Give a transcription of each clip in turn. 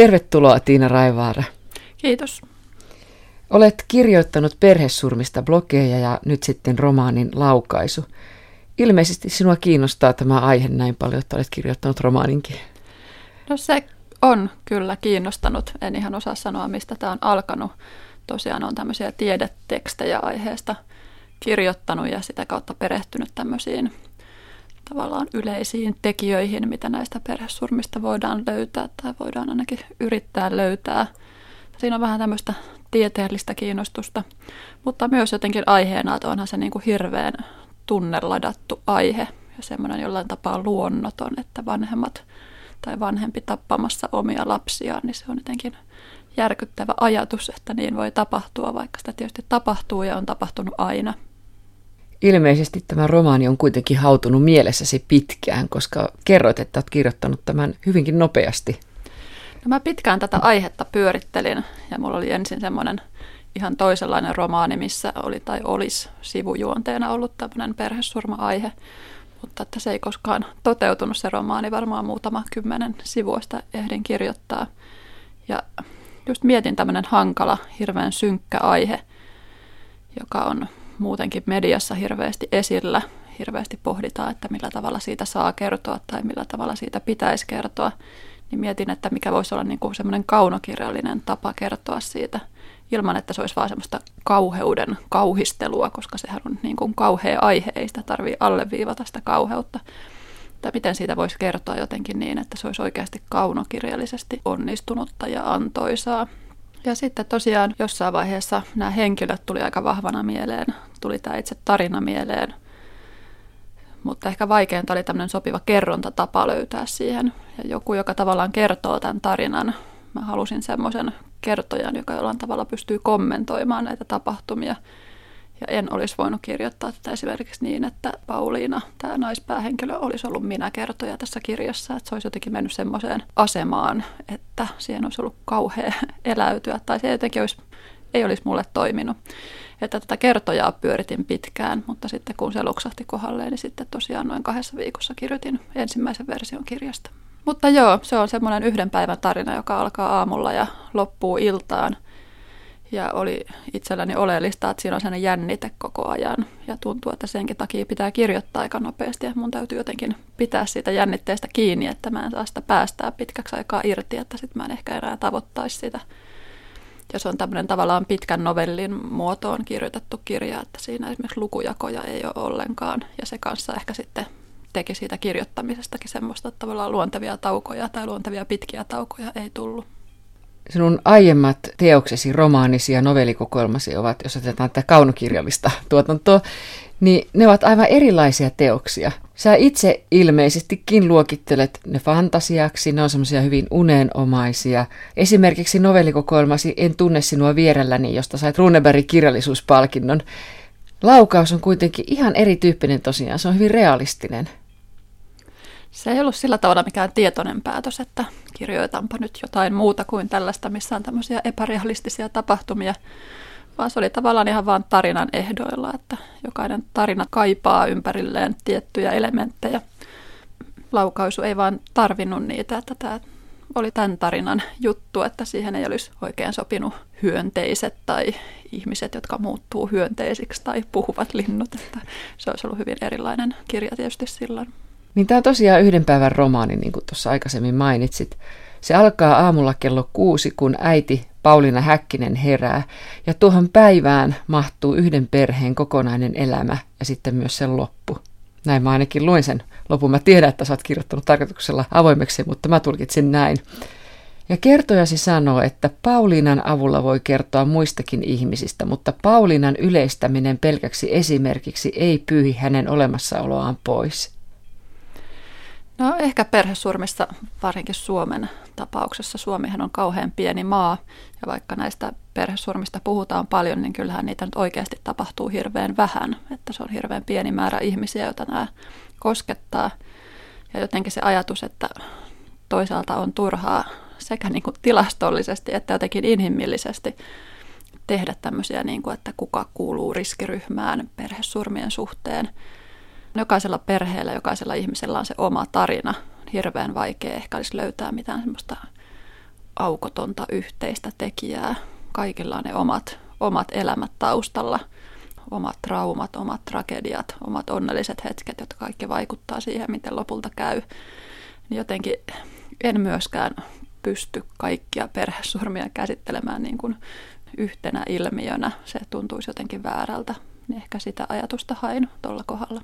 Tervetuloa Tiina Raivaara. Kiitos. Olet kirjoittanut perhesurmista blogeja ja nyt sitten romaanin laukaisu. Ilmeisesti sinua kiinnostaa tämä aihe näin paljon, että olet kirjoittanut romaaninkin. No se on kyllä kiinnostanut. En ihan osaa sanoa, mistä tämä on alkanut. Tosiaan on tämmöisiä tiedetekstejä aiheesta kirjoittanut ja sitä kautta perehtynyt tämmöisiin tavallaan yleisiin tekijöihin, mitä näistä perhesurmista voidaan löytää tai voidaan ainakin yrittää löytää. Siinä on vähän tämmöistä tieteellistä kiinnostusta, mutta myös jotenkin aiheena, että onhan se niin kuin hirveän tunneladattu aihe ja semmoinen jollain tapaa luonnoton, että vanhemmat tai vanhempi tappamassa omia lapsiaan, niin se on jotenkin järkyttävä ajatus, että niin voi tapahtua, vaikka sitä tietysti tapahtuu ja on tapahtunut aina. Ilmeisesti tämä romaani on kuitenkin hautunut mielessäsi pitkään, koska kerroit, että olet kirjoittanut tämän hyvinkin nopeasti. No mä pitkään tätä aihetta pyörittelin ja mulla oli ensin semmoinen ihan toisenlainen romaani, missä oli tai olisi sivujuonteena ollut tämmöinen perhesurma-aihe, mutta että se ei koskaan toteutunut se romaani, varmaan muutama kymmenen sivuista ehdin kirjoittaa. Ja just mietin tämmöinen hankala, hirveän synkkä aihe, joka on muutenkin mediassa hirveästi esillä. Hirveästi pohditaan, että millä tavalla siitä saa kertoa tai millä tavalla siitä pitäisi kertoa. Niin mietin, että mikä voisi olla niin semmoinen kaunokirjallinen tapa kertoa siitä ilman, että se olisi vaan semmoista kauheuden kauhistelua, koska sehän on niin kuin kauhea aihe, ei sitä tarvitse alleviivata sitä kauheutta. Tai miten siitä voisi kertoa jotenkin niin, että se olisi oikeasti kaunokirjallisesti onnistunutta ja antoisaa. Ja sitten tosiaan jossain vaiheessa nämä henkilöt tuli aika vahvana mieleen, tuli tämä itse tarina mieleen. Mutta ehkä vaikeinta oli tämmöinen sopiva kerrontatapa löytää siihen. Ja joku, joka tavallaan kertoo tämän tarinan. Mä halusin semmoisen kertojan, joka jollain tavalla pystyy kommentoimaan näitä tapahtumia – ja en olisi voinut kirjoittaa tätä esimerkiksi niin, että Pauliina, tämä naispäähenkilö, olisi ollut minä kertoja tässä kirjassa. Että se olisi jotenkin mennyt semmoiseen asemaan, että siihen olisi ollut kauhea eläytyä. Tai se jotenkin olisi, ei olisi mulle toiminut. Että tätä kertojaa pyöritin pitkään, mutta sitten kun se loksahti kohdalleen, niin sitten tosiaan noin kahdessa viikossa kirjoitin ensimmäisen version kirjasta. Mutta joo, se on semmoinen yhden päivän tarina, joka alkaa aamulla ja loppuu iltaan – ja oli itselläni oleellista, että siinä on sellainen jännite koko ajan. Ja tuntuu, että senkin takia pitää kirjoittaa aika nopeasti. Ja mun täytyy jotenkin pitää siitä jännitteestä kiinni, että mä en saa sitä päästää pitkäksi aikaa irti, että sitten mä en ehkä enää tavoittaisi sitä. Ja se on tämmöinen tavallaan pitkän novellin muotoon kirjoitettu kirja, että siinä esimerkiksi lukujakoja ei ole ollenkaan. Ja se kanssa ehkä sitten teki siitä kirjoittamisestakin semmoista, että tavallaan luontevia taukoja tai luontevia pitkiä taukoja ei tullut sinun aiemmat teoksesi, romaanisi ja novellikokoelmasi ovat, jos otetaan tätä kaunokirjallista tuotantoa, niin ne ovat aivan erilaisia teoksia. Sä itse ilmeisestikin luokittelet ne fantasiaksi, ne on semmoisia hyvin uneenomaisia. Esimerkiksi novellikokoelmasi En tunne sinua vierelläni, josta sait Runebergin kirjallisuuspalkinnon. Laukaus on kuitenkin ihan erityyppinen tosiaan, se on hyvin realistinen. Se ei ollut sillä tavalla mikään tietoinen päätös, että kirjoitanpa nyt jotain muuta kuin tällaista, missä on tämmöisiä epärealistisia tapahtumia, vaan se oli tavallaan ihan vain tarinan ehdoilla, että jokainen tarina kaipaa ympärilleen tiettyjä elementtejä. Laukaisu ei vaan tarvinnut niitä, että tämä oli tämän tarinan juttu, että siihen ei olisi oikein sopinut hyönteiset tai ihmiset, jotka muuttuu hyönteisiksi tai puhuvat linnut. Että se olisi ollut hyvin erilainen kirja tietysti silloin. Niin tämä on tosiaan yhden päivän romaani, niin kuin tuossa aikaisemmin mainitsit. Se alkaa aamulla kello kuusi, kun äiti Pauliina Häkkinen herää, ja tuohon päivään mahtuu yhden perheen kokonainen elämä ja sitten myös sen loppu. Näin mä ainakin luin sen lopun. Mä tiedän, että sä oot kirjoittanut tarkoituksella avoimeksi, mutta mä tulkitsin näin. Ja kertojasi sanoo, että Pauliinan avulla voi kertoa muistakin ihmisistä, mutta Pauliinan yleistäminen pelkäksi esimerkiksi ei pyyhi hänen olemassaoloaan pois. No ehkä perhesurmista, varsinkin Suomen tapauksessa. Suomihan on kauhean pieni maa ja vaikka näistä perhesurmista puhutaan paljon, niin kyllähän niitä nyt oikeasti tapahtuu hirveän vähän. Että se on hirveän pieni määrä ihmisiä, joita nämä koskettaa. Ja jotenkin se ajatus, että toisaalta on turhaa sekä niin kuin tilastollisesti että jotenkin inhimillisesti tehdä tämmöisiä, niin kuin, että kuka kuuluu riskiryhmään perhesurmien suhteen – Jokaisella perheellä, jokaisella ihmisellä on se oma tarina. Hirveän vaikea ehkä olisi löytää mitään semmoista aukotonta yhteistä tekijää. Kaikilla on ne omat, omat elämät taustalla, omat traumat, omat tragediat, omat onnelliset hetket, jotka kaikki vaikuttaa siihen, miten lopulta käy. Niin jotenkin en myöskään pysty kaikkia perhesurmia käsittelemään niin kuin yhtenä ilmiönä. Se tuntuisi jotenkin väärältä. Niin ehkä sitä ajatusta hain tuolla kohdalla.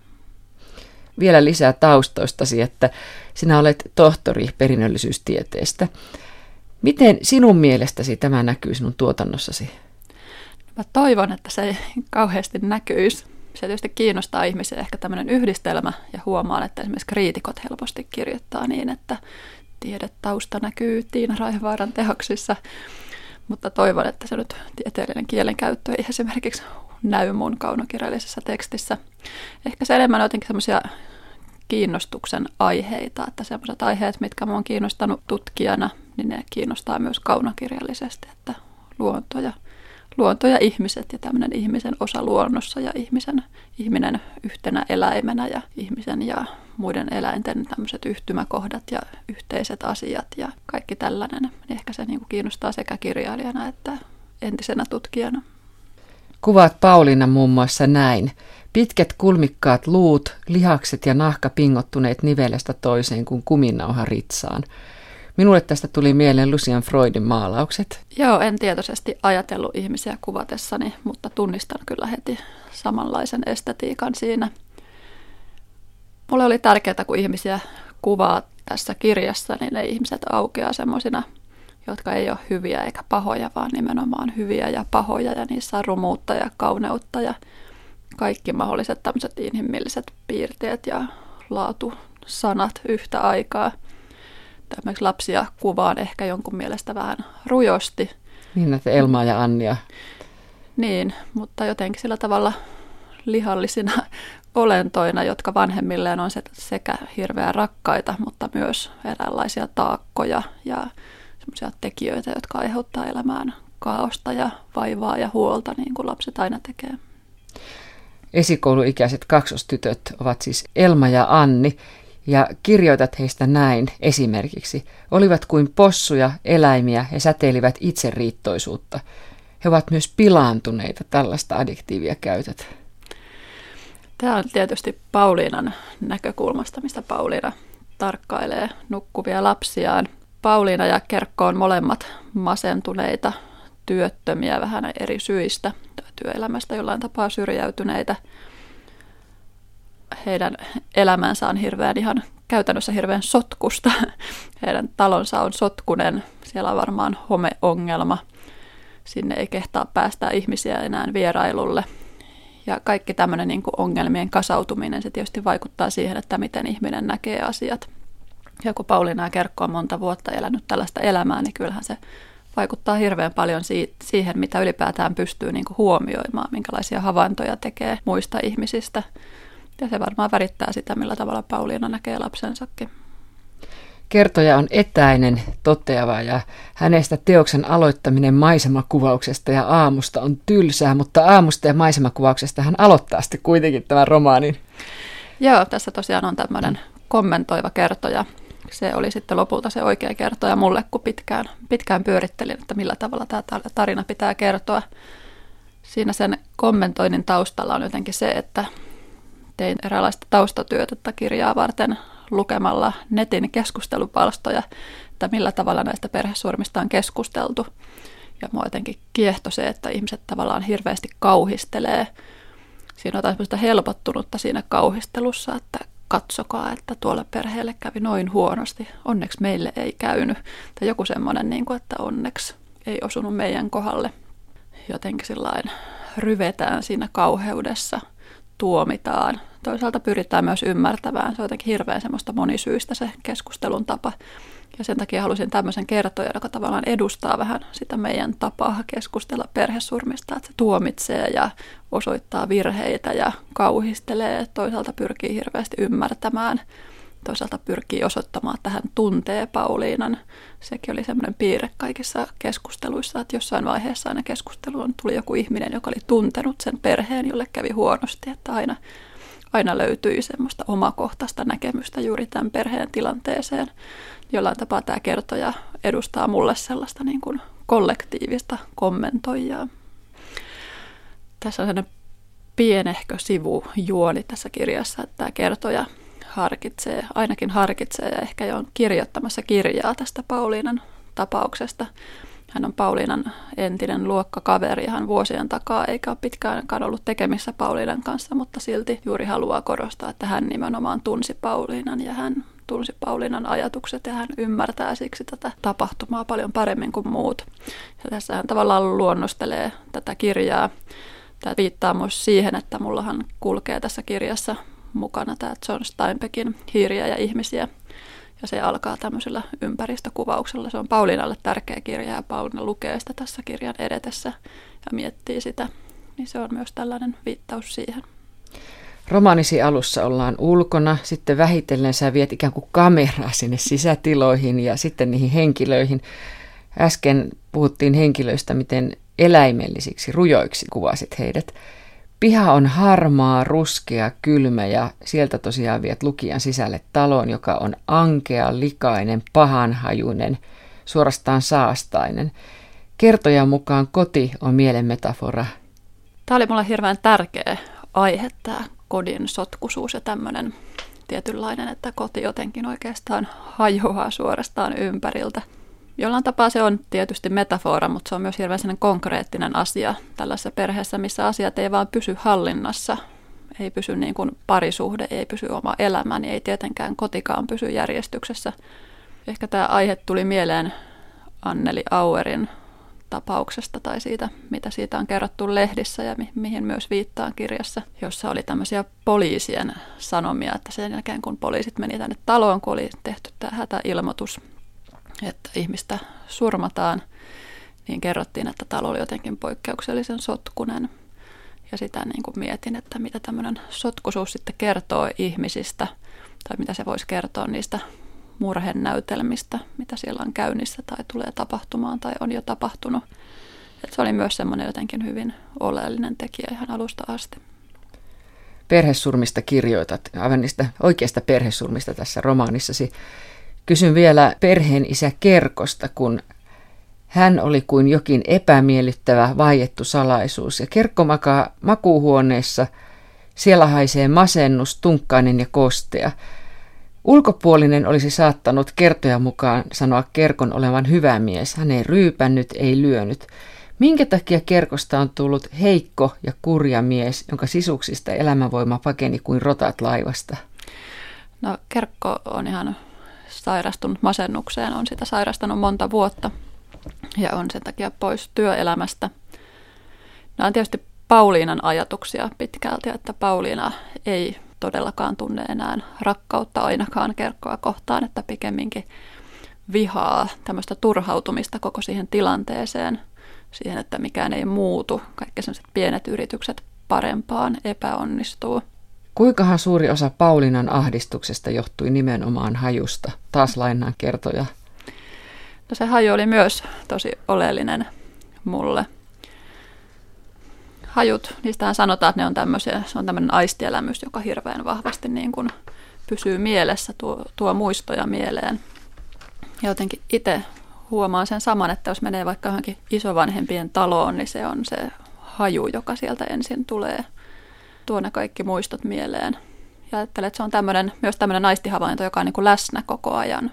Vielä lisää taustoistasi, että sinä olet tohtori perinnöllisyystieteestä. Miten sinun mielestäsi tämä näkyy sinun tuotannossasi? Mä toivon, että se ei kauheasti näkyisi. Se tietysti kiinnostaa ihmisiä ehkä tämmöinen yhdistelmä ja huomaan, että esimerkiksi kriitikot helposti kirjoittaa niin, että tiedetausta näkyy Tiina Raivaaran tehoksissa. Mutta toivon, että se nyt tieteellinen kielenkäyttö ei esimerkiksi näy mun kaunokirjallisessa tekstissä. Ehkä se enemmän on jotenkin semmoisia kiinnostuksen aiheita, että semmoiset aiheet, mitkä mua on kiinnostanut tutkijana, niin ne kiinnostaa myös kaunokirjallisesti, että luonto ja, luonto ja ihmiset ja tämmöinen ihmisen osa luonnossa ja ihmisen, ihminen yhtenä eläimenä ja ihmisen ja muiden eläinten tämmöiset yhtymäkohdat ja yhteiset asiat ja kaikki tällainen. Niin ehkä se niin kuin kiinnostaa sekä kirjailijana että entisenä tutkijana. Kuvaat Pauliina muun muassa näin. Pitkät kulmikkaat luut, lihakset ja nahka pingottuneet nivelestä toiseen kuin kuminauha ritsaan. Minulle tästä tuli mieleen Lucian Freudin maalaukset. Joo, en tietoisesti ajatellut ihmisiä kuvatessani, mutta tunnistan kyllä heti samanlaisen estetiikan siinä. Mulle oli tärkeää, kun ihmisiä kuvaa tässä kirjassa, niin ne ihmiset aukeaa semmoisina jotka ei ole hyviä eikä pahoja, vaan nimenomaan hyviä ja pahoja ja niissä on rumuutta ja kauneutta ja kaikki mahdolliset tämmöiset inhimilliset piirteet ja laatusanat yhtä aikaa. Tämmöiksi lapsia kuvaan ehkä jonkun mielestä vähän rujosti. Niin, että Elmaa ja Annia. Niin, mutta jotenkin sillä tavalla lihallisina olentoina, jotka vanhemmilleen on sekä hirveän rakkaita, mutta myös eräänlaisia taakkoja ja semmoisia tekijöitä, jotka aiheuttaa elämään kaaosta ja vaivaa ja huolta, niin kuin lapset aina tekee. Esikouluikäiset kaksostytöt ovat siis Elma ja Anni, ja kirjoitat heistä näin esimerkiksi. Olivat kuin possuja, eläimiä ja säteilivät itseriittoisuutta. He ovat myös pilaantuneita, tällaista adjektiivia käytät. Tämä on tietysti Pauliinan näkökulmasta, mistä Pauliina tarkkailee nukkuvia lapsiaan. Pauliina ja Kerkko on molemmat masentuneita, työttömiä vähän eri syistä, työelämästä jollain tapaa syrjäytyneitä. Heidän elämänsä on hirveän ihan käytännössä hirveän sotkusta. Heidän talonsa on sotkunen, siellä on varmaan homeongelma. Sinne ei kehtaa päästä ihmisiä enää vierailulle. Ja kaikki tämmöinen niin ongelmien kasautuminen, se tietysti vaikuttaa siihen, että miten ihminen näkee asiat ja kun Pauliina Kerkko on monta vuotta elänyt tällaista elämää, niin kyllähän se vaikuttaa hirveän paljon siihen, mitä ylipäätään pystyy niin kuin huomioimaan, minkälaisia havaintoja tekee muista ihmisistä. Ja se varmaan värittää sitä, millä tavalla Pauliina näkee lapsensakin. Kertoja on etäinen, toteava ja hänestä teoksen aloittaminen maisemakuvauksesta ja aamusta on tylsää, mutta aamusta ja maisemakuvauksesta hän aloittaa sitten kuitenkin tämän romaanin. Joo, tässä tosiaan on tämmöinen kommentoiva kertoja, se oli sitten lopulta se oikea kertoja mulle, kun pitkään, pitkään pyörittelin, että millä tavalla tämä tarina pitää kertoa. Siinä sen kommentoinnin taustalla on jotenkin se, että tein eräänlaista taustatyötä tätä kirjaa varten lukemalla netin keskustelupalstoja, että millä tavalla näistä perhesurmista on keskusteltu. Ja mua jotenkin kiehto se, että ihmiset tavallaan hirveästi kauhistelee. Siinä on jotain helpottunutta siinä kauhistelussa, että katsokaa, että tuolla perheelle kävi noin huonosti, onneksi meille ei käynyt. Tai joku semmoinen, niin kuin, että onneksi ei osunut meidän kohdalle. Jotenkin sillain ryvetään siinä kauheudessa, tuomitaan. Toisaalta pyritään myös ymmärtämään. Se on jotenkin hirveän semmoista monisyistä se keskustelun tapa. Ja sen takia halusin tämmöisen kertoja, joka tavallaan edustaa vähän sitä meidän tapaa keskustella perhesurmista, että se tuomitsee ja osoittaa virheitä ja kauhistelee, toisaalta pyrkii hirveästi ymmärtämään, toisaalta pyrkii osoittamaan, että hän tuntee Pauliinan. Sekin oli semmoinen piirre kaikissa keskusteluissa, että jossain vaiheessa aina keskusteluun tuli joku ihminen, joka oli tuntenut sen perheen, jolle kävi huonosti, että aina aina löytyi semmoista omakohtaista näkemystä juuri tämän perheen tilanteeseen. Jollain tapaa tämä kertoja edustaa mulle sellaista niin kuin kollektiivista kommentoijaa. Tässä on sellainen pienehkö sivujuoni tässä kirjassa, että tämä kertoja harkitsee, ainakin harkitsee ja ehkä jo on kirjoittamassa kirjaa tästä Pauliinan tapauksesta. Hän on Pauliinan entinen luokkakaveri ihan vuosien takaa, eikä ole pitkään ollut tekemissä Pauliinan kanssa, mutta silti juuri haluaa korostaa, että hän nimenomaan tunsi Pauliinan ja hän tunsi Pauliinan ajatukset ja hän ymmärtää siksi tätä tapahtumaa paljon paremmin kuin muut. Ja tässä hän tavallaan luonnostelee tätä kirjaa. Tämä viittaa myös siihen, että mullahan kulkee tässä kirjassa mukana tämä John Steinbeckin Hiiriä ja ihmisiä. Ja se alkaa tämmöisellä ympäristökuvauksella. Se on Paulinalle tärkeä kirja ja Paulina lukee sitä tässä kirjan edetessä ja miettii sitä. Niin se on myös tällainen viittaus siihen. Romaanisi alussa ollaan ulkona, sitten vähitellen sä viet ikään kuin kameraa sinne sisätiloihin ja sitten niihin henkilöihin. Äsken puhuttiin henkilöistä, miten eläimellisiksi, rujoiksi kuvasit heidät. Piha on harmaa, ruskea, kylmä ja sieltä tosiaan viet lukijan sisälle taloon, joka on ankea, likainen, pahanhajuinen, suorastaan saastainen. Kertojan mukaan koti on mielen metafora. Tämä oli mulle hirveän tärkeä aihe, tämä kodin sotkuisuus ja tämmöinen tietynlainen, että koti jotenkin oikeastaan hajoaa suorastaan ympäriltä. Jollain tapaa se on tietysti metafora, mutta se on myös hirveän konkreettinen asia tällaisessa perheessä, missä asiat ei vaan pysy hallinnassa. Ei pysy niin kuin parisuhde, ei pysy oma elämä, niin ei tietenkään kotikaan pysy järjestyksessä. Ehkä tämä aihe tuli mieleen Anneli Auerin tapauksesta tai siitä, mitä siitä on kerrottu lehdissä ja mi- mihin myös viittaan kirjassa, jossa oli tämmöisiä poliisien sanomia, että sen jälkeen kun poliisit meni tänne taloon, kun oli tehty tämä hätäilmoitus, että ihmistä surmataan, niin kerrottiin, että talo oli jotenkin poikkeuksellisen sotkunen. Ja sitä niin kuin mietin, että mitä tämmöinen sotkuisuus sitten kertoo ihmisistä, tai mitä se voisi kertoa niistä murhenäytelmistä, mitä siellä on käynnissä tai tulee tapahtumaan tai on jo tapahtunut. Et se oli myös semmoinen jotenkin hyvin oleellinen tekijä ihan alusta asti. Perhesurmista kirjoitat, aivan niistä oikeista perhesurmista tässä romaanissasi. Kysyn vielä perheen isä Kerkosta, kun hän oli kuin jokin epämiellyttävä vaiettu salaisuus ja Kerkko makaa makuuhuoneessa. Siellä haisee masennus, tunkkainen ja kostea. Ulkopuolinen olisi saattanut kertoja mukaan sanoa Kerkon olevan hyvä mies. Hän ei ryypännyt, ei lyönyt. Minkä takia Kerkosta on tullut heikko ja kurja mies, jonka sisuksista elämänvoima pakeni kuin rotat laivasta? No Kerkko on ihan sairastunut masennukseen, on sitä sairastanut monta vuotta ja on sen takia pois työelämästä. Nämä on tietysti Pauliinan ajatuksia pitkälti, että Pauliina ei todellakaan tunne enää rakkautta ainakaan kerkkoa kohtaan, että pikemminkin vihaa tämmöistä turhautumista koko siihen tilanteeseen, siihen, että mikään ei muutu, kaikki sellaiset pienet yritykset parempaan epäonnistuu. Kuinkahan suuri osa Paulinan ahdistuksesta johtui nimenomaan hajusta? Taas lainaan kertoja. No se haju oli myös tosi oleellinen mulle hajut, niistähän sanotaan, että ne on tämmöisiä, se on tämmöinen aistielämys, joka hirveän vahvasti niin kuin pysyy mielessä, tuo, tuo muistoja mieleen. Ja jotenkin itse huomaan sen saman, että jos menee vaikka johonkin isovanhempien taloon, niin se on se haju, joka sieltä ensin tulee. Tuo ne kaikki muistot mieleen. Ja ajattelen, että se on tämmöinen, myös tämmöinen naistihavainto, joka on niin kuin läsnä koko ajan.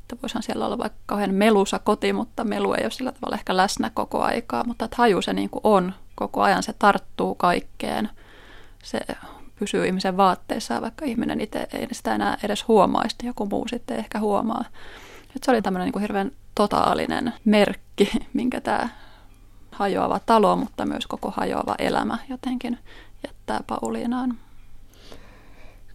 Että voisihan siellä olla vaikka kauhean melusa koti, mutta melu ei ole sillä tavalla ehkä läsnä koko aikaa. Mutta että haju se niin kuin on koko ajan, se tarttuu kaikkeen. Se pysyy ihmisen vaatteissa, vaikka ihminen itse ei sitä enää edes huomaisi, niin joku muu sitten ehkä huomaa. Et se oli tämmöinen niin kuin hirveän totaalinen merkki, minkä tämä hajoava talo, mutta myös koko hajoava elämä jotenkin jättää Pauliinaan.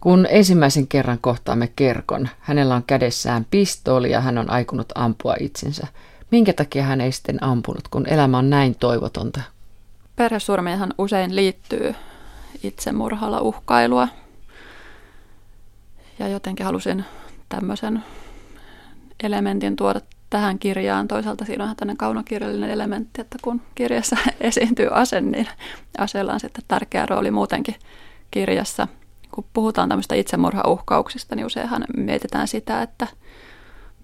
Kun ensimmäisen kerran kohtaamme Kerkon, hänellä on kädessään pistooli ja hän on aikunut ampua itsensä. Minkä takia hän ei sitten ampunut, kun elämä on näin toivotonta? Perhesurmiinhan usein liittyy itsemurhalla uhkailua. Ja jotenkin halusin tämmöisen elementin tuoda tähän kirjaan. Toisaalta siinä on tämmöinen kaunokirjallinen elementti, että kun kirjassa esiintyy ase, niin aseella on sitten tärkeä rooli muutenkin kirjassa – kun puhutaan tämmöistä itsemurhauhkauksista, niin useinhan mietitään sitä, että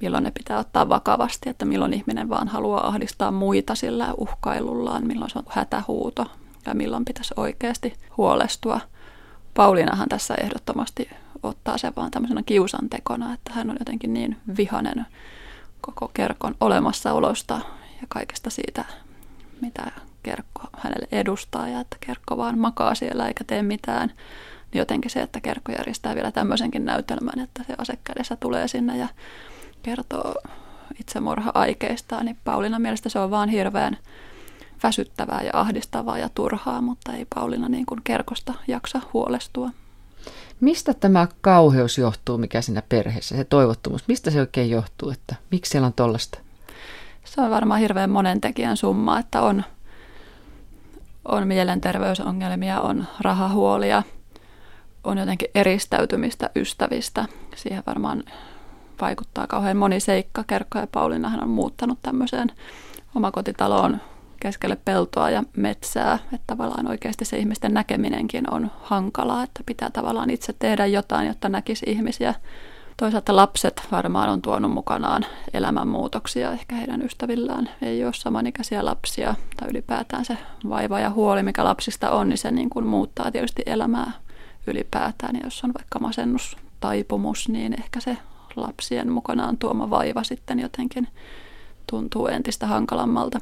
milloin ne pitää ottaa vakavasti, että milloin ihminen vaan haluaa ahdistaa muita sillä uhkailullaan, milloin se on hätähuuto ja milloin pitäisi oikeasti huolestua. Pauliinahan tässä ehdottomasti ottaa se vaan tämmöisenä kiusantekona, että hän on jotenkin niin vihanen koko kerkon olemassaolosta ja kaikesta siitä, mitä kerkko hänelle edustaa ja että kerkko vaan makaa siellä eikä tee mitään. Niin jotenkin se, että kerkko järjestää vielä tämmöisenkin näytelmän, että se asekädessä tulee sinne ja kertoo itsemurha-aikeistaan, niin Paulina mielestä se on vaan hirveän väsyttävää ja ahdistavaa ja turhaa, mutta ei Paulina niin kuin kerkosta jaksa huolestua. Mistä tämä kauheus johtuu, mikä siinä perheessä, se toivottomuus, mistä se oikein johtuu, että miksi siellä on tollasta? Se on varmaan hirveän monen tekijän summa, että on, on mielenterveysongelmia, on rahahuolia, on jotenkin eristäytymistä ystävistä. Siihen varmaan vaikuttaa kauhean moni seikka. Kerkko ja Paulinahan on muuttanut tämmöiseen omakotitaloon keskelle peltoa ja metsää, että tavallaan oikeasti se ihmisten näkeminenkin on hankalaa, että pitää tavallaan itse tehdä jotain, jotta näkisi ihmisiä. Toisaalta lapset varmaan on tuonut mukanaan elämänmuutoksia, ehkä heidän ystävillään ei ole samanikäisiä lapsia, tai ylipäätään se vaiva ja huoli, mikä lapsista on, niin se niin kuin muuttaa tietysti elämää ylipäätään. Ja jos on vaikka masennustaipumus, niin ehkä se lapsien mukanaan tuoma vaiva sitten jotenkin tuntuu entistä hankalammalta.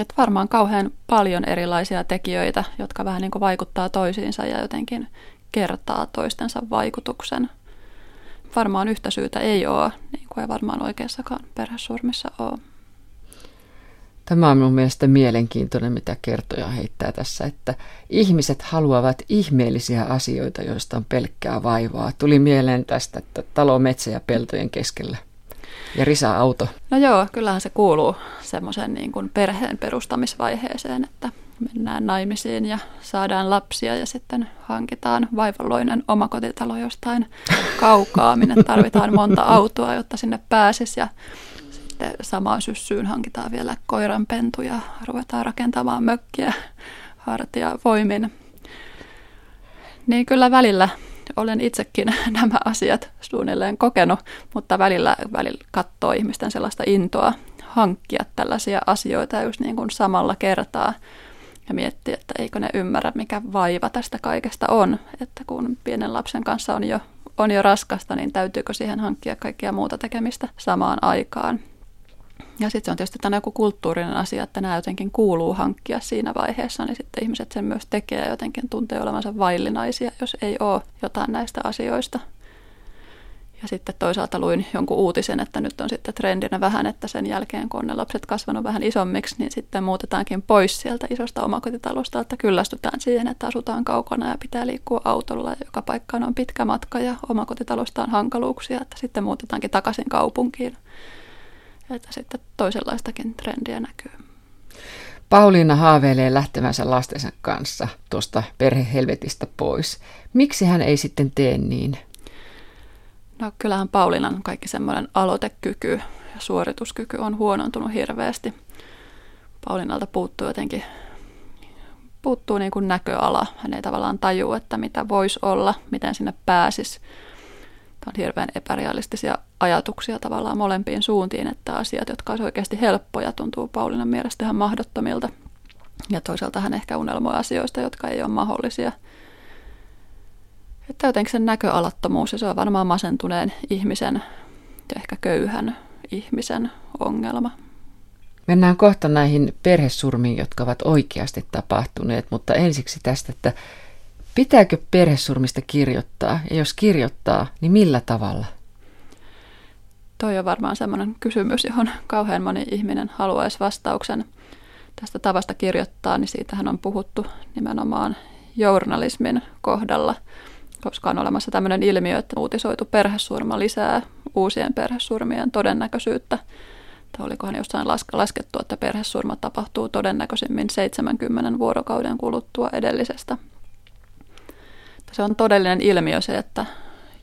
Et varmaan kauhean paljon erilaisia tekijöitä, jotka vähän niin kuin vaikuttaa toisiinsa ja jotenkin kertaa toistensa vaikutuksen. Varmaan yhtä syytä ei ole, niin kuin ei varmaan oikeassakaan perhesurmissa ole. Tämä on minun mielestä mielenkiintoinen, mitä kertoja heittää tässä, että ihmiset haluavat ihmeellisiä asioita, joista on pelkkää vaivaa. Tuli mieleen tästä, että talo, metsä ja peltojen keskellä ja risa-auto. No joo, kyllähän se kuuluu semmoisen niin kuin perheen perustamisvaiheeseen, että mennään naimisiin ja saadaan lapsia ja sitten hankitaan vaivalloinen omakotitalo jostain kaukaa, minne tarvitaan monta autoa, jotta sinne pääsisi ja sitten samaan syssyyn hankitaan vielä koiranpentu ja ruvetaan rakentamaan mökkiä hartia voimin. Niin kyllä välillä olen itsekin nämä asiat suunnilleen kokenut, mutta välillä, välillä katsoo ihmisten sellaista intoa hankkia tällaisia asioita just niin kuin samalla kertaa ja miettiä, että eikö ne ymmärrä, mikä vaiva tästä kaikesta on. Että kun pienen lapsen kanssa on jo, on jo raskasta, niin täytyykö siihen hankkia kaikkia muuta tekemistä samaan aikaan. Ja sitten se on tietysti tänä joku kulttuurinen asia, että nämä jotenkin kuuluu hankkia siinä vaiheessa, niin sitten ihmiset sen myös tekee ja jotenkin tuntee olevansa vaillinaisia, jos ei ole jotain näistä asioista. Ja sitten toisaalta luin jonkun uutisen, että nyt on sitten trendinä vähän, että sen jälkeen kun ne lapset kasvanut vähän isommiksi, niin sitten muutetaankin pois sieltä isosta omakotitalosta, että kyllästytään siihen, että asutaan kaukana ja pitää liikkua autolla ja joka paikkaan on pitkä matka ja omakotitalosta on hankaluuksia, että sitten muutetaankin takaisin kaupunkiin että sitten toisenlaistakin trendiä näkyy. Pauliina haaveilee lähtevänsä lastensa kanssa tuosta perhehelvetistä pois. Miksi hän ei sitten tee niin? No kyllähän Pauliinan kaikki semmoinen aloitekyky ja suorituskyky on huonontunut hirveästi. Paulinalta puuttuu jotenkin puuttuu niin kuin näköala. Hän ei tavallaan tajua, että mitä voisi olla, miten sinne pääsisi on hirveän epärealistisia ajatuksia tavallaan molempiin suuntiin, että asiat, jotka olisivat oikeasti helppoja, tuntuu Paulinan mielestä ihan mahdottomilta. Ja toisaalta hän ehkä unelmoi asioista, jotka ei ole mahdollisia. Että jotenkin sen näköalattomuus, ja se on varmaan masentuneen ihmisen ja ehkä köyhän ihmisen ongelma. Mennään kohta näihin perhesurmiin, jotka ovat oikeasti tapahtuneet, mutta ensiksi tästä, että Pitääkö perhesurmista kirjoittaa ja jos kirjoittaa, niin millä tavalla? Toi on varmaan sellainen kysymys, johon kauhean moni ihminen haluaisi vastauksen. Tästä tavasta kirjoittaa, niin siitähän on puhuttu nimenomaan journalismin kohdalla, koska on olemassa tämmöinen ilmiö, että uutisoitu perhesurma lisää uusien perhesurmien todennäköisyyttä. Tai olikohan jossain laskettu, että perhesurma tapahtuu todennäköisimmin 70 vuorokauden kuluttua edellisestä se on todellinen ilmiö se, että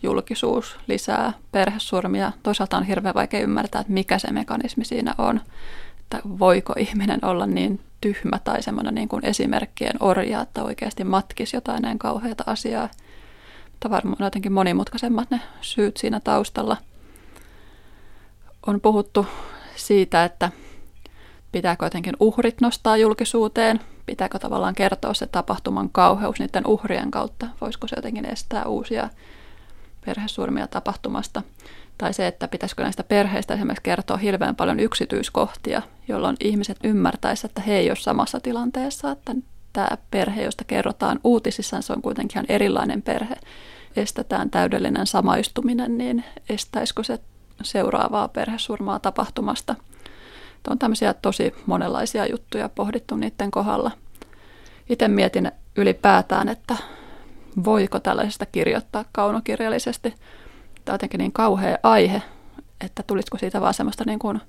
julkisuus lisää perhesurmia. Toisaalta on hirveän vaikea ymmärtää, että mikä se mekanismi siinä on. Että voiko ihminen olla niin tyhmä tai semmoinen niin kuin esimerkkien orja, että oikeasti matkisi jotain näin kauheata asiaa. Mutta varmaan jotenkin monimutkaisemmat ne syyt siinä taustalla. On puhuttu siitä, että pitääkö jotenkin uhrit nostaa julkisuuteen, pitääkö tavallaan kertoa se tapahtuman kauheus niiden uhrien kautta, voisiko se jotenkin estää uusia perhesurmia tapahtumasta. Tai se, että pitäisikö näistä perheistä esimerkiksi kertoa hirveän paljon yksityiskohtia, jolloin ihmiset ymmärtäisivät, että he ei ole samassa tilanteessa, että tämä perhe, josta kerrotaan uutisissa, se on kuitenkin ihan erilainen perhe. Estetään täydellinen samaistuminen, niin estäisikö se seuraavaa perhesurmaa tapahtumasta. On tämmöisiä tosi monenlaisia juttuja pohdittu niiden kohdalla. Itse mietin ylipäätään, että voiko tällaisesta kirjoittaa kaunokirjallisesti. Tämä on jotenkin niin kauhea aihe, että tulisiko siitä vaan semmoista niin kuin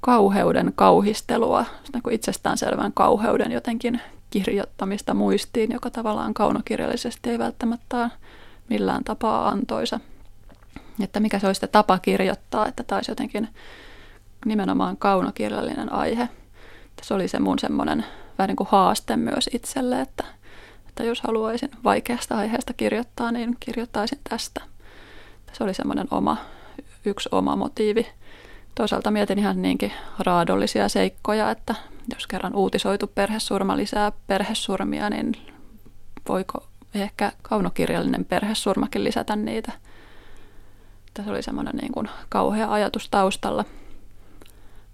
kauheuden kauhistelua, niin kuin itsestäänselvän kauheuden jotenkin kirjoittamista muistiin, joka tavallaan kaunokirjallisesti ei välttämättä ole millään tapaa antoisa. Että mikä se olisi se tapa kirjoittaa, että taisi jotenkin nimenomaan kaunokirjallinen aihe. Se oli se mun semmoinen vähän niin kuin haaste myös itselle, että, että jos haluaisin vaikeasta aiheesta kirjoittaa, niin kirjoittaisin tästä. Se oli semmoinen oma, yksi oma motiivi. Toisaalta mietin ihan niinkin raadollisia seikkoja, että jos kerran uutisoitu perhesurma lisää perhesurmia, niin voiko ehkä kaunokirjallinen perhesurmakin lisätä niitä. Tässä oli semmoinen niin kuin kauhea ajatus taustalla.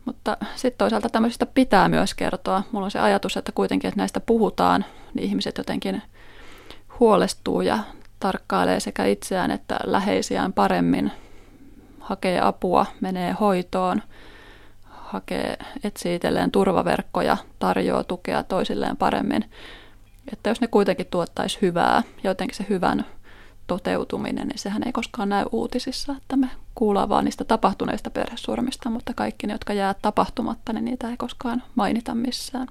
Mutta sitten toisaalta tämmöisistä pitää myös kertoa. Mulla on se ajatus, että kuitenkin, että näistä puhutaan, niin ihmiset jotenkin huolestuu ja tarkkailee sekä itseään että läheisiään paremmin, hakee apua, menee hoitoon, hakee, etsii itselleen turvaverkkoja, tarjoaa tukea toisilleen paremmin. Että jos ne kuitenkin tuottaisi hyvää ja jotenkin se hyvän toteutuminen, niin sehän ei koskaan näy uutisissa, että me kuullaan vaan niistä tapahtuneista perhesurmista, mutta kaikki ne, jotka jää tapahtumatta, niin niitä ei koskaan mainita missään.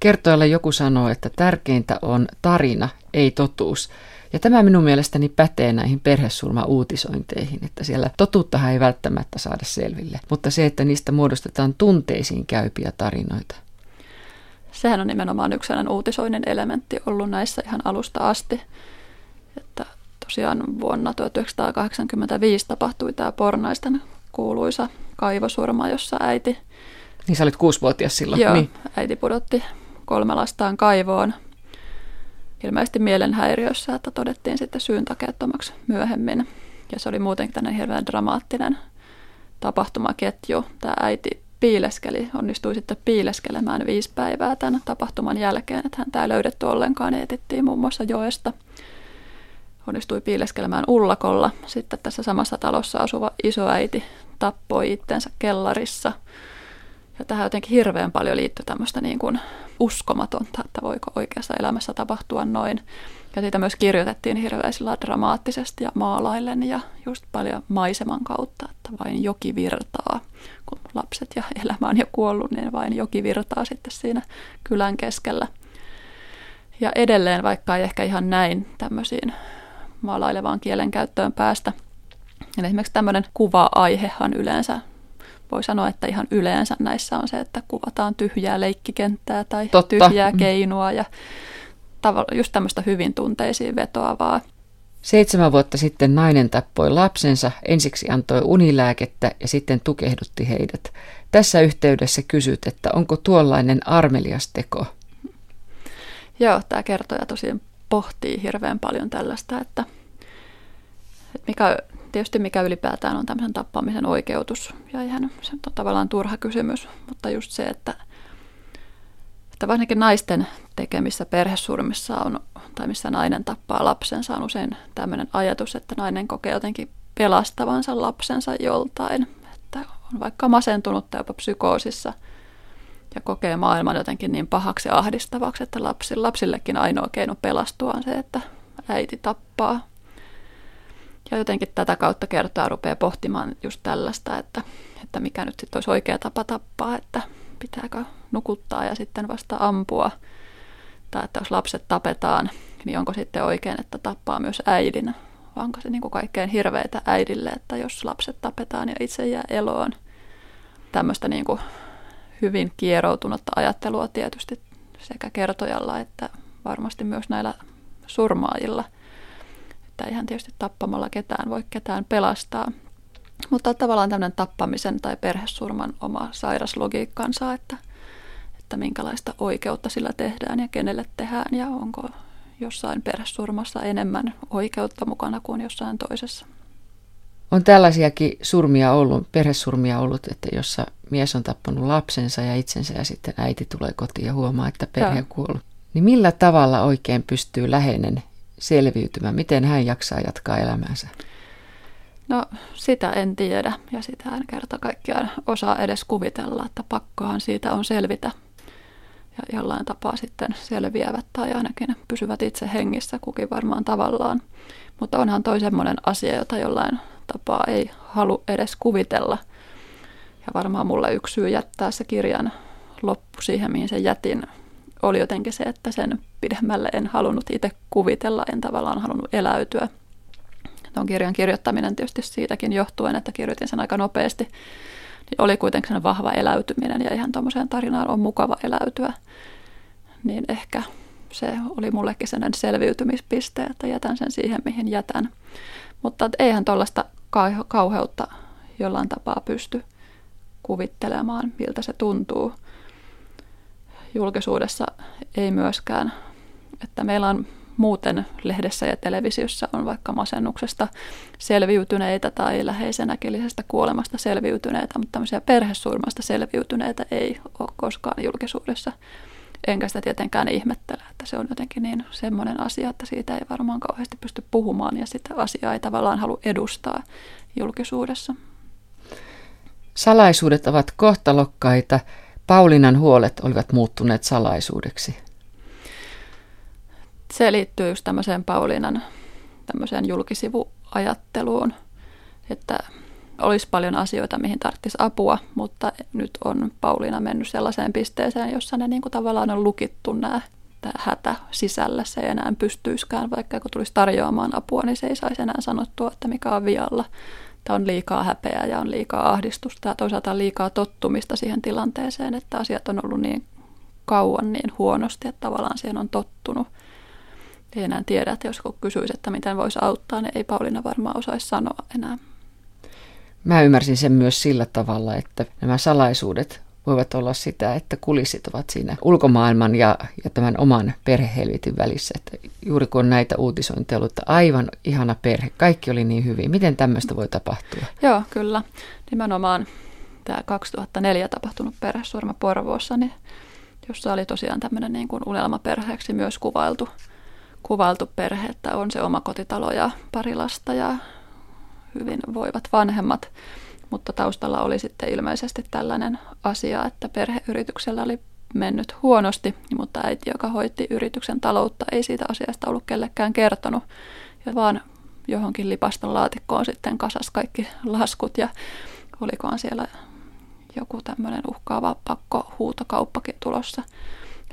Kertojalle joku sanoo, että tärkeintä on tarina, ei totuus. Ja tämä minun mielestäni pätee näihin perhesurma-uutisointeihin, että siellä totuuttahan ei välttämättä saada selville, mutta se, että niistä muodostetaan tunteisiin käypiä tarinoita. Sehän on nimenomaan yksi uutisoinnin elementti ollut näissä ihan alusta asti, tosiaan vuonna 1985 tapahtui tämä pornaisten kuuluisa kaivosurma, jossa äiti... Niin sä olit kuusivuotias silloin. Joo, niin. äiti pudotti kolme lastaan kaivoon. Ilmeisesti mielenhäiriössä, että todettiin sitten syyntakeettomaksi myöhemmin. Ja se oli muutenkin tänne hirveän dramaattinen tapahtumaketju. Tämä äiti piileskeli, onnistui sitten piileskelemään viisi päivää tämän tapahtuman jälkeen, että häntä ei löydetty ollenkaan, etittiin muun muassa joesta onnistui piileskelemään ullakolla. Sitten tässä samassa talossa asuva isoäiti tappoi itsensä kellarissa. Ja tähän jotenkin hirveän paljon liittyy tämmöistä niin kuin uskomatonta, että voiko oikeassa elämässä tapahtua noin. Ja siitä myös kirjoitettiin hirveän dramaattisesti ja maalaillen ja just paljon maiseman kautta, että vain joki virtaa. Kun lapset ja elämä on jo kuollut, niin vain joki virtaa sitten siinä kylän keskellä. Ja edelleen, vaikka ei ehkä ihan näin tämmöisiin maalailevaan kielenkäyttöön päästä. Ja esimerkiksi tämmöinen kuva-aihehan yleensä, voi sanoa, että ihan yleensä näissä on se, että kuvataan tyhjää leikkikenttää tai Totta. tyhjää mm. keinua ja just tämmöistä hyvin tunteisiin vetoavaa. Seitsemän vuotta sitten nainen tappoi lapsensa, ensiksi antoi unilääkettä ja sitten tukehdutti heidät. Tässä yhteydessä kysyt, että onko tuollainen armelias teko? Joo, tämä kertoja tosiaan pohtii hirveän paljon tällaista, että, että mikä, tietysti mikä ylipäätään on tämmöisen tappamisen oikeutus. Ja ihan se on tavallaan turha kysymys, mutta just se, että, että varsinkin naisten tekemissä perhesurmissa on, tai missä nainen tappaa lapsensa, on usein tämmöinen ajatus, että nainen kokee jotenkin pelastavansa lapsensa joltain. Että on vaikka masentunut tai jopa psykoosissa – ja kokee maailman jotenkin niin pahaksi ja ahdistavaksi, että lapsi, lapsillekin ainoa keino pelastua on se, että äiti tappaa. Ja jotenkin tätä kautta kertaa rupeaa pohtimaan just tällaista, että, että mikä nyt sitten olisi oikea tapa tappaa, että pitääkö nukuttaa ja sitten vasta ampua. Tai että jos lapset tapetaan, niin onko sitten oikein, että tappaa myös äidin? Vai onko se niin kuin kaikkein hirveitä äidille, että jos lapset tapetaan ja itse jää eloon? Tämmöistä niin kuin hyvin kieroutunutta ajattelua tietysti sekä kertojalla että varmasti myös näillä surmaajilla. että eihän tietysti tappamalla ketään voi ketään pelastaa. Mutta tavallaan tämmöinen tappamisen tai perhesurman oma sairaslogiikkansa, että, että minkälaista oikeutta sillä tehdään ja kenelle tehdään ja onko jossain perhesurmassa enemmän oikeutta mukana kuin jossain toisessa. On tällaisiakin surmia ollut, perhesurmia ollut, että jossa mies on tappanut lapsensa ja itsensä ja sitten äiti tulee kotiin ja huomaa, että perhe on kuollut. Niin millä tavalla oikein pystyy läheinen selviytymään? Miten hän jaksaa jatkaa elämäänsä? No sitä en tiedä ja sitä en kerta kaikkiaan osaa edes kuvitella, että pakkohan siitä on selvitä. Ja jollain tapaa sitten selviävät tai ainakin pysyvät itse hengissä kukin varmaan tavallaan. Mutta onhan toi semmoinen asia, jota jollain tapaa ei halu edes kuvitella. Ja varmaan mulle yksi syy jättää se kirjan loppu siihen, mihin sen jätin, oli jotenkin se, että sen pidemmälle en halunnut itse kuvitella, en tavallaan halunnut eläytyä. Tuon kirjan kirjoittaminen tietysti siitäkin johtuen, että kirjoitin sen aika nopeasti, niin oli kuitenkin sen vahva eläytyminen ja ihan tuommoiseen tarinaan on mukava eläytyä. Niin ehkä se oli mullekin sellainen selviytymispiste, että jätän sen siihen, mihin jätän. Mutta eihän tuollaista kauheutta jollain tapaa pysty kuvittelemaan, miltä se tuntuu. Julkisuudessa ei myöskään, että meillä on muuten lehdessä ja televisiossa on vaikka masennuksesta selviytyneitä tai läheisen äkillisestä kuolemasta selviytyneitä, mutta tämmöisiä perhesurmasta selviytyneitä ei ole koskaan julkisuudessa. Enkä sitä tietenkään ihmettele, että se on jotenkin niin semmoinen asia, että siitä ei varmaan kauheasti pysty puhumaan ja sitä asiaa ei tavallaan halua edustaa julkisuudessa. Salaisuudet ovat kohtalokkaita. Paulinan huolet olivat muuttuneet salaisuudeksi. Se liittyy just tämmöiseen Paulinan tämmöiseen julkisivuajatteluun, että olisi paljon asioita, mihin tarvitsisi apua, mutta nyt on Pauliina mennyt sellaiseen pisteeseen, jossa ne niin kuin tavallaan on lukittu nämä tämä hätä sisällä. Se ei enää pystyiskään, vaikka kun tulisi tarjoamaan apua, niin se ei saisi enää sanottua, että mikä on vialla. Tämä on liikaa häpeää ja on liikaa ahdistusta ja toisaalta on liikaa tottumista siihen tilanteeseen, että asiat on ollut niin kauan niin huonosti, että tavallaan siihen on tottunut. Ei enää tiedä, että jos kysyisi, että miten voisi auttaa, niin ei Pauliina varmaan osaisi sanoa enää. Mä ymmärsin sen myös sillä tavalla, että nämä salaisuudet voivat olla sitä, että kulissit ovat siinä ulkomaailman ja, ja tämän oman perhehelvitin välissä. Että juuri kun on näitä uutisointeja ollut, että aivan ihana perhe, kaikki oli niin hyvin. Miten tämmöistä voi tapahtua? Joo, kyllä. Nimenomaan tämä 2004 tapahtunut perhesurma Porvoossa, niin jossa oli tosiaan tämmöinen niin kuin unelmaperheeksi myös kuvailtu, kuvailtu perhe, että on se oma kotitalo ja pari lasta ja hyvin voivat vanhemmat. Mutta taustalla oli sitten ilmeisesti tällainen asia, että perheyrityksellä oli mennyt huonosti, mutta äiti, joka hoiti yrityksen taloutta, ei siitä asiasta ollut kellekään kertonut. Ja vaan johonkin lipaston laatikkoon sitten kasas kaikki laskut ja olikohan siellä joku tämmöinen uhkaava pakko huutokauppakin tulossa.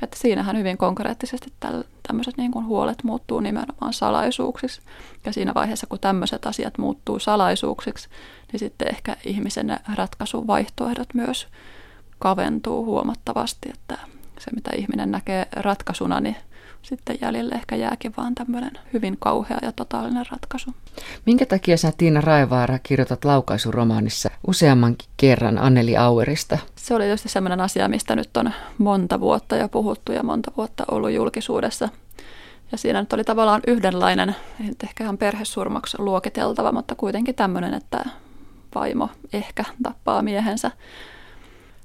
Että siinähän hyvin konkreettisesti tämmöiset niin kuin huolet muuttuu nimenomaan salaisuuksiksi. Ja siinä vaiheessa, kun tämmöiset asiat muuttuu salaisuuksiksi, niin sitten ehkä ihmisen ratkaisuvaihtoehdot myös kaventuu huomattavasti. Että se, mitä ihminen näkee ratkaisuna, niin sitten jäljelle ehkä jääkin vaan tämmöinen hyvin kauhea ja totaalinen ratkaisu. Minkä takia sä Tiina Raivaara kirjoitat laukaisuromaanissa useammankin kerran Anneli Auerista? Se oli tietysti semmoinen asia, mistä nyt on monta vuotta jo puhuttu ja monta vuotta ollut julkisuudessa. Ja siinä nyt oli tavallaan yhdenlainen, ei nyt ehkä ihan perhesurmaksi luokiteltava, mutta kuitenkin tämmöinen, että vaimo ehkä tappaa miehensä.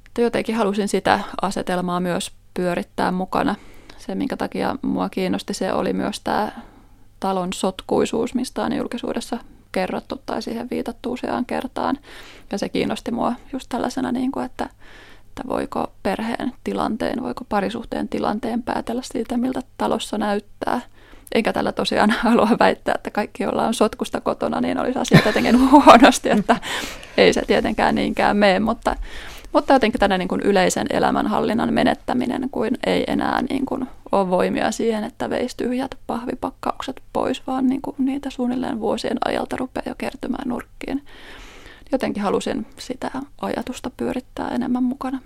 Että jotenkin halusin sitä asetelmaa myös pyörittää mukana – se, minkä takia mua kiinnosti, se oli myös tämä talon sotkuisuus, mistä on julkisuudessa kerrottu tai siihen viitattu useaan kertaan. Ja se kiinnosti mua just tällaisena, niin kuin, että, että voiko perheen tilanteen, voiko parisuhteen tilanteen päätellä siitä, miltä talossa näyttää. Enkä tällä tosiaan halua väittää, että kaikki, joilla on sotkusta kotona, niin olisi asiat jotenkin huonosti, että ei se tietenkään niinkään mene, mutta mutta jotenkin tänne niin kuin yleisen elämänhallinnan menettäminen, kuin ei enää niin kuin ole voimia siihen, että veisi tyhjät pahvipakkaukset pois, vaan niin kuin niitä suunnilleen vuosien ajalta rupeaa jo kertymään nurkkiin. Jotenkin halusin sitä ajatusta pyörittää enemmän mukana.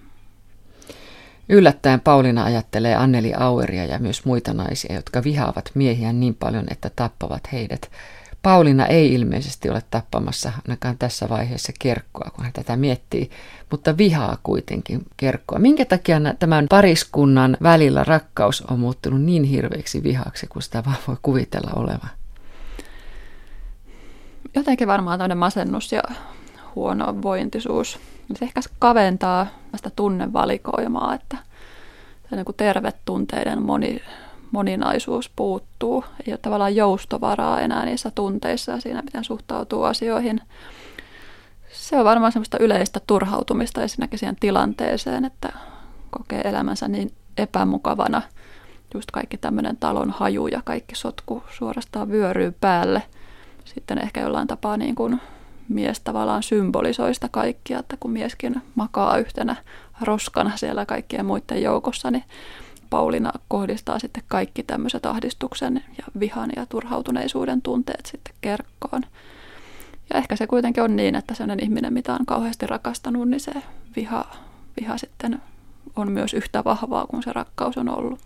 Yllättäen Pauliina ajattelee Anneli Aueria ja myös muita naisia, jotka vihaavat miehiä niin paljon, että tappavat heidät. Pauliina ei ilmeisesti ole tappamassa ainakaan tässä vaiheessa kerkkoa, kun hän tätä miettii, mutta vihaa kuitenkin kerkkoa. Minkä takia tämän pariskunnan välillä rakkaus on muuttunut niin hirveäksi vihaksi, kun sitä vaan voi kuvitella olevan? Jotenkin varmaan tämmöinen masennus ja huono vointisuus. Se ehkä kaventaa sitä tunnevalikoimaa, että se niin kuin moni, moninaisuus puuttuu. Ei ole tavallaan joustovaraa enää niissä tunteissa ja siinä, miten suhtautuu asioihin. Se on varmaan semmoista yleistä turhautumista ensinnäkin siihen tilanteeseen, että kokee elämänsä niin epämukavana. Just kaikki tämmöinen talon haju ja kaikki sotku suorastaan vyöryy päälle. Sitten ehkä jollain tapaa niin kuin mies tavallaan symbolisoi sitä kaikkia, että kun mieskin makaa yhtenä roskana siellä kaikkien muiden joukossa, niin Paulina kohdistaa sitten kaikki tämmöiset ahdistuksen ja vihan ja turhautuneisuuden tunteet sitten kerkkoon. Ja ehkä se kuitenkin on niin, että sellainen ihminen, mitä on kauheasti rakastanut, niin se viha, viha sitten on myös yhtä vahvaa kuin se rakkaus on ollut.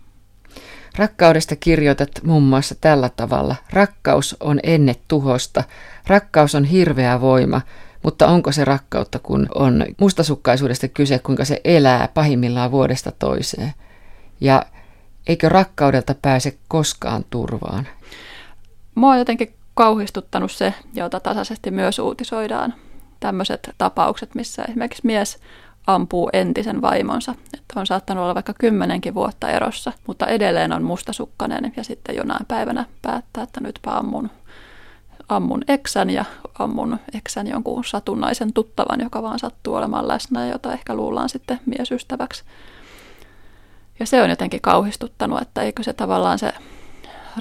Rakkaudesta kirjoitat muun muassa tällä tavalla. Rakkaus on enne tuhosta. Rakkaus on hirveä voima, mutta onko se rakkautta, kun on mustasukkaisuudesta kyse, kuinka se elää pahimmillaan vuodesta toiseen? Ja eikö rakkaudelta pääse koskaan turvaan? Mua on jotenkin kauhistuttanut se, jota tasaisesti myös uutisoidaan. Tämmöiset tapaukset, missä esimerkiksi mies ampuu entisen vaimonsa. Että on saattanut olla vaikka kymmenenkin vuotta erossa, mutta edelleen on mustasukkainen ja sitten jonain päivänä päättää, että nytpä ammun, ammun eksän ja ammun eksän jonkun satunnaisen tuttavan, joka vaan sattuu olemaan läsnä ja jota ehkä luullaan sitten miesystäväksi. Ja se on jotenkin kauhistuttanut, että eikö se tavallaan se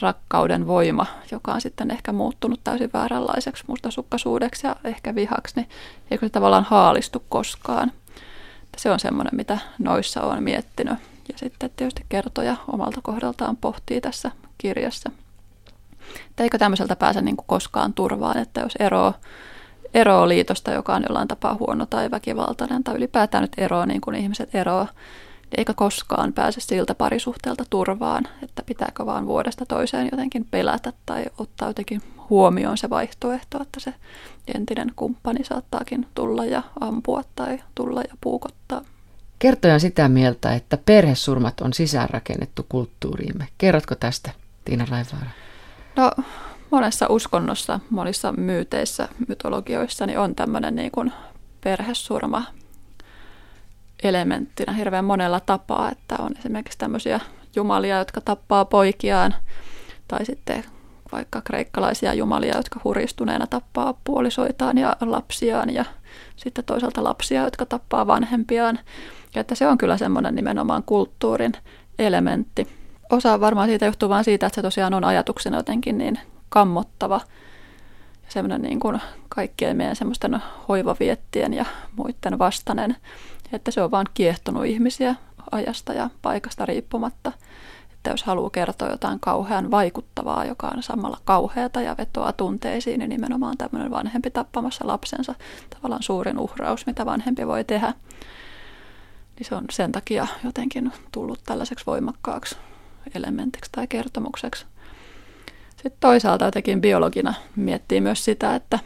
rakkauden voima, joka on sitten ehkä muuttunut täysin vääränlaiseksi mustasukkaisuudeksi ja ehkä vihaksi, niin eikö se tavallaan haalistu koskaan. Se on semmoinen, mitä noissa on miettinyt. Ja sitten tietysti kertoja omalta kohdaltaan pohtii tässä kirjassa. Että eikö tämmöiseltä pääse niin kuin koskaan turvaan, että jos eroa eroa liitosta, joka on jollain tapaa huono tai väkivaltainen, tai ylipäätään nyt eroa niin kuin ihmiset eroa, eikä koskaan pääse siltä parisuhteelta turvaan, että pitääkö vaan vuodesta toiseen jotenkin pelätä tai ottaa jotenkin huomioon se vaihtoehto, että se entinen kumppani saattaakin tulla ja ampua tai tulla ja puukottaa. Kertoja on sitä mieltä, että perhesurmat on sisäänrakennettu kulttuuriimme. Kerrotko tästä, Tiina Raivaara? No, monessa uskonnossa, monissa myyteissä, mytologioissa niin on tämmöinen niin kuin perhesurma elementtinä hirveän monella tapaa, että on esimerkiksi tämmöisiä jumalia, jotka tappaa poikiaan, tai sitten vaikka kreikkalaisia jumalia, jotka huristuneena tappaa puolisoitaan ja lapsiaan, ja sitten toisaalta lapsia, jotka tappaa vanhempiaan. Ja että se on kyllä semmoinen nimenomaan kulttuurin elementti. Osa varmaan siitä johtuu vain siitä, että se tosiaan on ajatuksena jotenkin niin kammottava ja semmoinen niin kuin kaikkien meidän semmoisten hoivaviettien ja muiden vastainen että se on vaan kiehtonut ihmisiä ajasta ja paikasta riippumatta. Että jos haluaa kertoa jotain kauhean vaikuttavaa, joka on samalla kauheata ja vetoaa tunteisiin, niin nimenomaan tämmöinen vanhempi tappamassa lapsensa, tavallaan suurin uhraus, mitä vanhempi voi tehdä. Niin se on sen takia jotenkin tullut tällaiseksi voimakkaaksi elementiksi tai kertomukseksi. Sitten toisaalta jotenkin biologina miettii myös sitä, että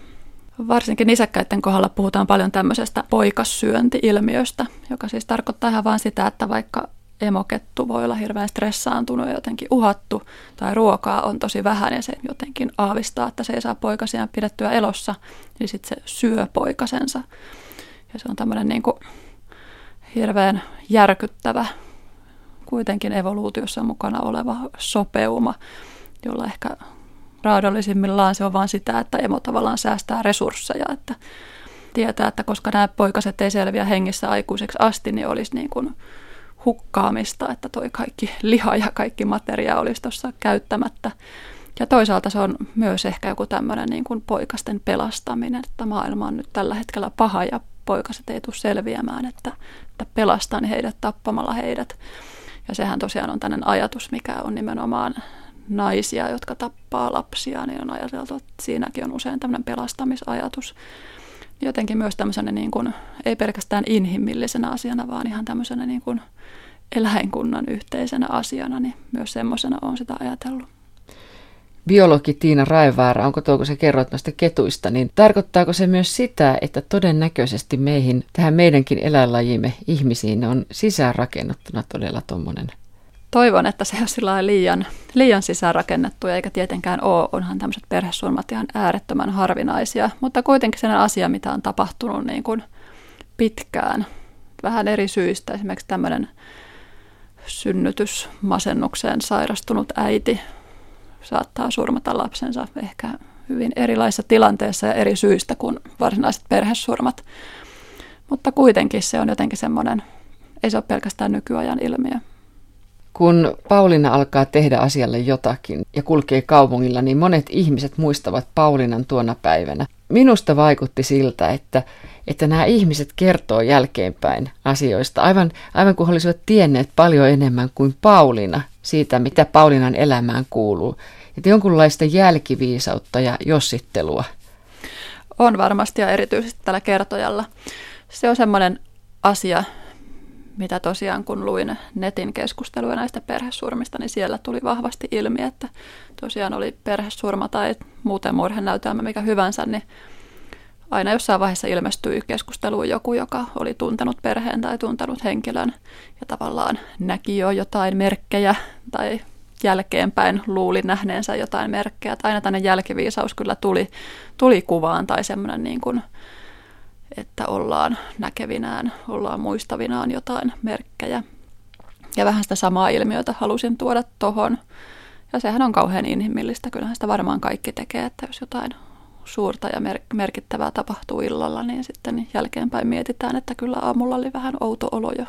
Varsinkin nisäkkäiden kohdalla puhutaan paljon tämmöisestä poikassyönti-ilmiöstä, joka siis tarkoittaa ihan vain sitä, että vaikka emokettu voi olla hirveän stressaantunut ja jotenkin uhattu, tai ruokaa on tosi vähän ja se jotenkin aavistaa, että se ei saa poikasiaan pidettyä elossa, niin sitten se syö poikasensa. Ja se on tämmöinen niin kuin hirveän järkyttävä, kuitenkin evoluutiossa mukana oleva sopeuma, jolla ehkä raadollisimmillaan se on vain sitä, että emo tavallaan säästää resursseja, että tietää, että koska nämä poikaset ei selviä hengissä aikuiseksi asti, niin olisi niin kuin hukkaamista, että toi kaikki liha ja kaikki materia olisi tuossa käyttämättä. Ja toisaalta se on myös ehkä joku tämmöinen niin kuin poikasten pelastaminen, että maailma on nyt tällä hetkellä paha ja poikaset ei tule selviämään, että, että pelastan heidät tappamalla heidät. Ja sehän tosiaan on tämmöinen ajatus, mikä on nimenomaan naisia, jotka tappaa lapsia, niin on ajateltu, että siinäkin on usein tämmöinen pelastamisajatus. Jotenkin myös tämmöisenä niin kuin, ei pelkästään inhimillisenä asiana, vaan ihan tämmöisenä niin kuin eläinkunnan yhteisenä asiana, niin myös semmoisena on sitä ajatellut. biologi Tiina Raevaara, onko tuo, kun sä kerroit noista ketuista, niin tarkoittaako se myös sitä, että todennäköisesti meihin, tähän meidänkin eläinlajimme ihmisiin on sisäänrakennettuna todella tuommoinen Toivon, että se ei ole liian, liian sisäänrakennettu, eikä tietenkään ole. Onhan tämmöiset perhesurmat ihan äärettömän harvinaisia, mutta kuitenkin sen asia, mitä on tapahtunut niin kuin pitkään, vähän eri syistä. Esimerkiksi tämmöinen synnytysmasennukseen sairastunut äiti saattaa surmata lapsensa ehkä hyvin erilaisissa tilanteissa ja eri syistä kuin varsinaiset perhesurmat. Mutta kuitenkin se on jotenkin semmoinen, ei se ole pelkästään nykyajan ilmiö. Kun Pauliina alkaa tehdä asialle jotakin ja kulkee kaupungilla, niin monet ihmiset muistavat Paulinan tuona päivänä. Minusta vaikutti siltä, että, että nämä ihmiset kertoo jälkeenpäin asioista, aivan, aivan kuin olisivat tienneet paljon enemmän kuin Pauliina siitä, mitä Paulinan elämään kuuluu. Että jonkunlaista jälkiviisautta ja jossittelua. On varmasti ja erityisesti tällä kertojalla. Se on semmoinen asia, mitä tosiaan kun luin netin keskustelua näistä perhesurmista, niin siellä tuli vahvasti ilmi, että tosiaan oli perhesurma tai muuten murhenäytelmä mikä hyvänsä, niin aina jossain vaiheessa ilmestyi keskusteluun joku, joka oli tuntenut perheen tai tuntenut henkilön ja tavallaan näki jo jotain merkkejä tai jälkeenpäin luuli nähneensä jotain merkkejä. Että aina tänne jälkiviisaus kyllä tuli, tuli kuvaan tai semmoinen niin kuin, että ollaan näkevinään, ollaan muistavinaan jotain merkkejä. Ja vähän sitä samaa ilmiötä halusin tuoda tohon. Ja sehän on kauhean inhimillistä. Kyllähän sitä varmaan kaikki tekee, että jos jotain suurta ja merkittävää tapahtuu illalla, niin sitten jälkeenpäin mietitään, että kyllä aamulla oli vähän outo olo jo.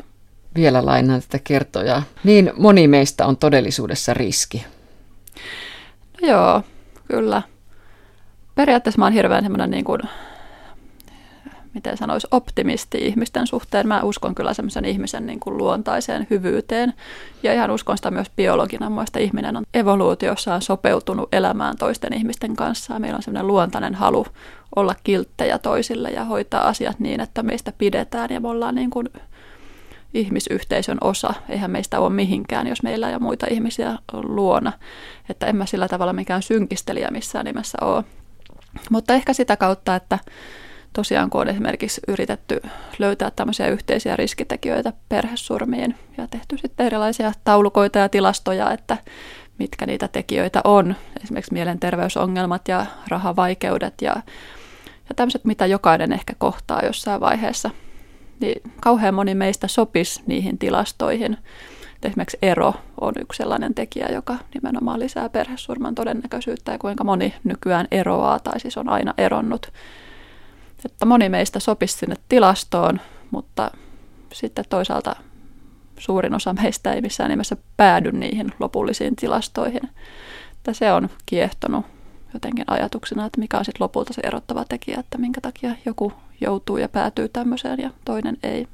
Vielä lainaan tätä kertojaa. Niin moni meistä on todellisuudessa riski. No joo, kyllä. Periaatteessa mä oon hirveän semmoinen niin kuin miten sanoisi, optimisti ihmisten suhteen. Mä uskon kyllä semmoisen ihmisen niin kuin luontaiseen hyvyyteen ja ihan uskon sitä myös biologina. Mielestäni ihminen on evoluutiossaan sopeutunut elämään toisten ihmisten kanssa ja meillä on semmoinen luontainen halu olla kilttejä toisille ja hoitaa asiat niin, että meistä pidetään ja me ollaan niin kuin ihmisyhteisön osa. Eihän meistä ole mihinkään, jos meillä ei ole muita ihmisiä luona. Että en mä sillä tavalla mikään synkistelijä missään nimessä ole. Mutta ehkä sitä kautta, että tosiaan kun on esimerkiksi yritetty löytää tämmöisiä yhteisiä riskitekijöitä perhesurmiin ja tehty sitten erilaisia taulukoita ja tilastoja, että mitkä niitä tekijöitä on, esimerkiksi mielenterveysongelmat ja rahavaikeudet ja, ja tämmöiset, mitä jokainen ehkä kohtaa jossain vaiheessa, niin kauhean moni meistä sopisi niihin tilastoihin. Esimerkiksi ero on yksi sellainen tekijä, joka nimenomaan lisää perhesurman todennäköisyyttä ja kuinka moni nykyään eroaa tai siis on aina eronnut että moni meistä sopisi sinne tilastoon, mutta sitten toisaalta suurin osa meistä ei missään nimessä päädy niihin lopullisiin tilastoihin. Että se on kiehtonut jotenkin ajatuksena, että mikä on sitten lopulta se erottava tekijä, että minkä takia joku joutuu ja päätyy tämmöiseen ja toinen ei.